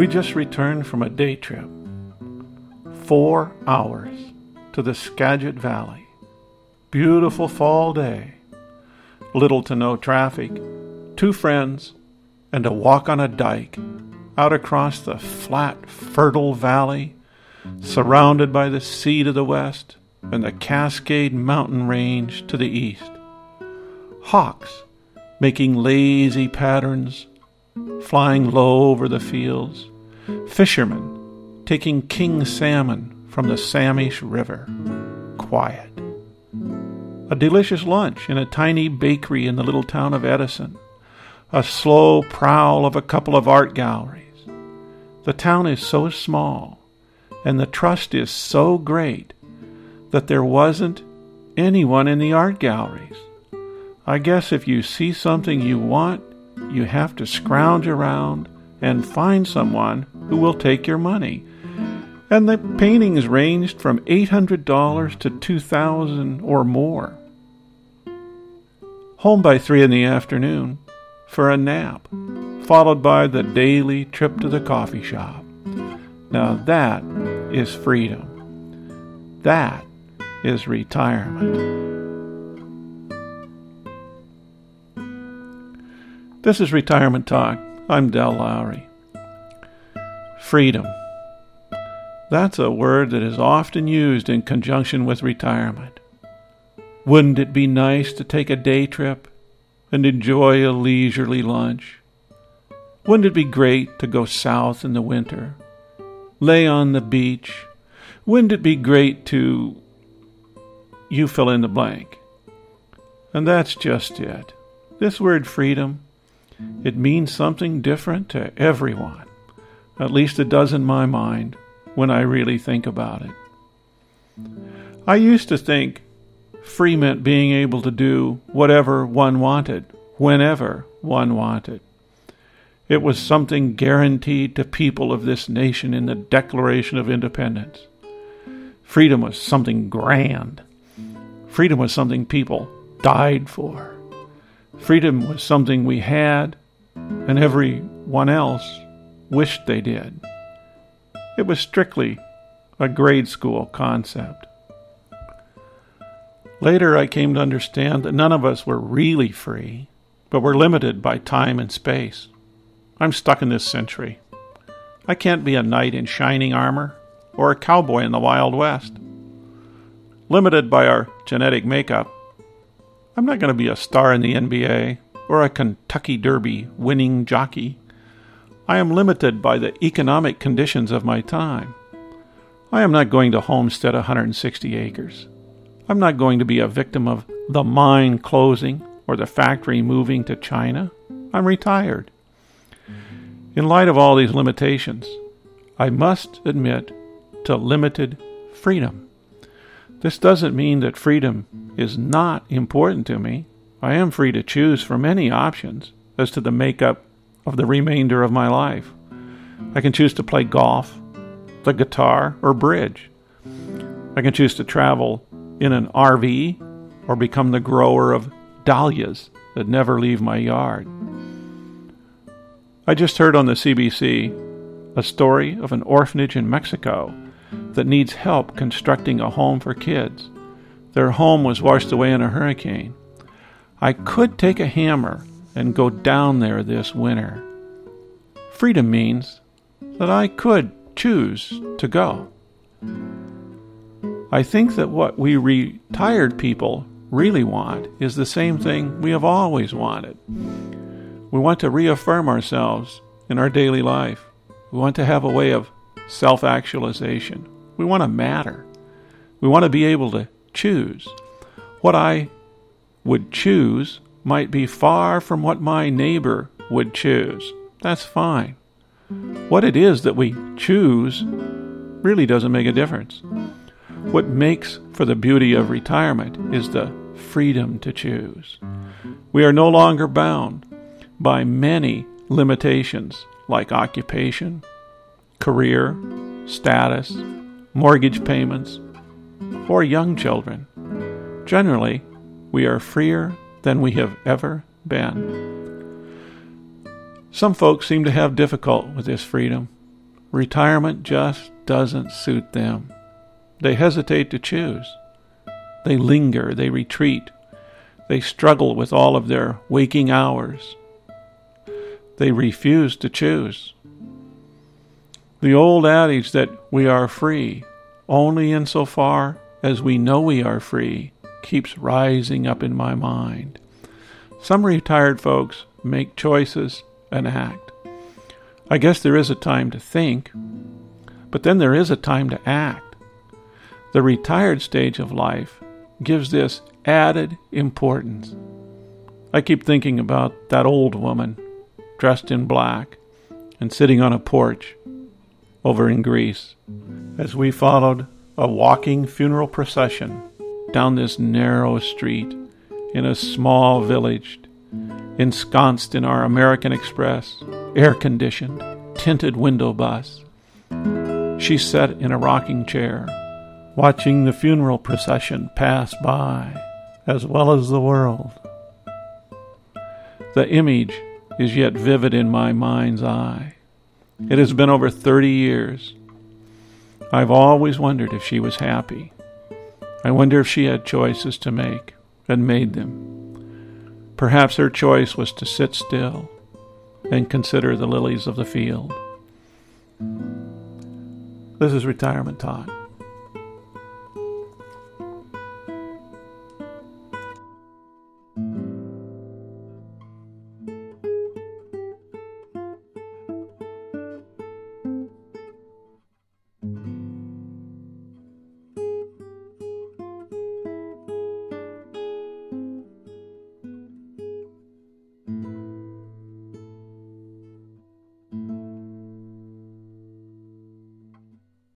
We just returned from a day trip. Four hours to the Skagit Valley. Beautiful fall day. Little to no traffic. Two friends and a walk on a dike out across the flat, fertile valley, surrounded by the sea to the west and the Cascade Mountain Range to the east. Hawks making lazy patterns, flying low over the fields. Fishermen taking king salmon from the Samish River. Quiet. A delicious lunch in a tiny bakery in the little town of Edison. A slow prowl of a couple of art galleries. The town is so small, and the trust is so great that there wasn't anyone in the art galleries. I guess if you see something you want, you have to scrounge around and find someone who will take your money. And the paintings ranged from $800 to 2000 or more. Home by 3 in the afternoon for a nap, followed by the daily trip to the coffee shop. Now that is freedom. That is retirement. This is Retirement Talk. I'm Del Lowry. Freedom. That's a word that is often used in conjunction with retirement. Wouldn't it be nice to take a day trip and enjoy a leisurely lunch? Wouldn't it be great to go south in the winter, lay on the beach? Wouldn't it be great to you fill in the blank. And that's just it. This word freedom, it means something different to everyone. At least it does in my mind when I really think about it. I used to think free meant being able to do whatever one wanted, whenever one wanted. It was something guaranteed to people of this nation in the Declaration of Independence. Freedom was something grand, Freedom was something people died for. Freedom was something we had, and everyone else wished they did. It was strictly a grade school concept. Later, I came to understand that none of us were really free, but were limited by time and space. I'm stuck in this century. I can't be a knight in shining armor or a cowboy in the Wild West limited by our genetic makeup. I'm not going to be a star in the NBA or a Kentucky Derby winning jockey. I am limited by the economic conditions of my time. I am not going to homestead 160 acres. I'm not going to be a victim of the mine closing or the factory moving to China. I'm retired. In light of all these limitations, I must admit to limited freedom. This doesn't mean that freedom is not important to me. I am free to choose from many options as to the makeup of the remainder of my life. I can choose to play golf, the guitar, or bridge. I can choose to travel in an RV or become the grower of dahlias that never leave my yard. I just heard on the CBC a story of an orphanage in Mexico that needs help constructing a home for kids. Their home was washed away in a hurricane. I could take a hammer and go down there this winter. Freedom means that I could choose to go. I think that what we retired people really want is the same thing we have always wanted. We want to reaffirm ourselves in our daily life. We want to have a way of self actualization. We want to matter. We want to be able to choose. What I would choose might be far from what my neighbor would choose. That's fine. What it is that we choose really doesn't make a difference. What makes for the beauty of retirement is the freedom to choose. We are no longer bound by many limitations like occupation, career, status, mortgage payments, or young children. Generally, we are freer than we have ever been. Some folks seem to have difficult with this freedom. retirement just doesn't suit them. They hesitate to choose. They linger, they retreat, they struggle with all of their waking hours. They refuse to choose. The old adage that we are free only insofar as we know we are free keeps rising up in my mind. Some retired folks make choices and act. I guess there is a time to think, but then there is a time to act. The retired stage of life gives this added importance. I keep thinking about that old woman dressed in black and sitting on a porch over in Greece as we followed a walking funeral procession down this narrow street in a small village ensconced in our American Express, air conditioned, tinted window bus. She sat in a rocking chair, watching the funeral procession pass by, as well as the world. The image is yet vivid in my mind's eye. It has been over 30 years. I've always wondered if she was happy. I wonder if she had choices to make and made them. Perhaps her choice was to sit still and consider the lilies of the field. This is Retirement Talk.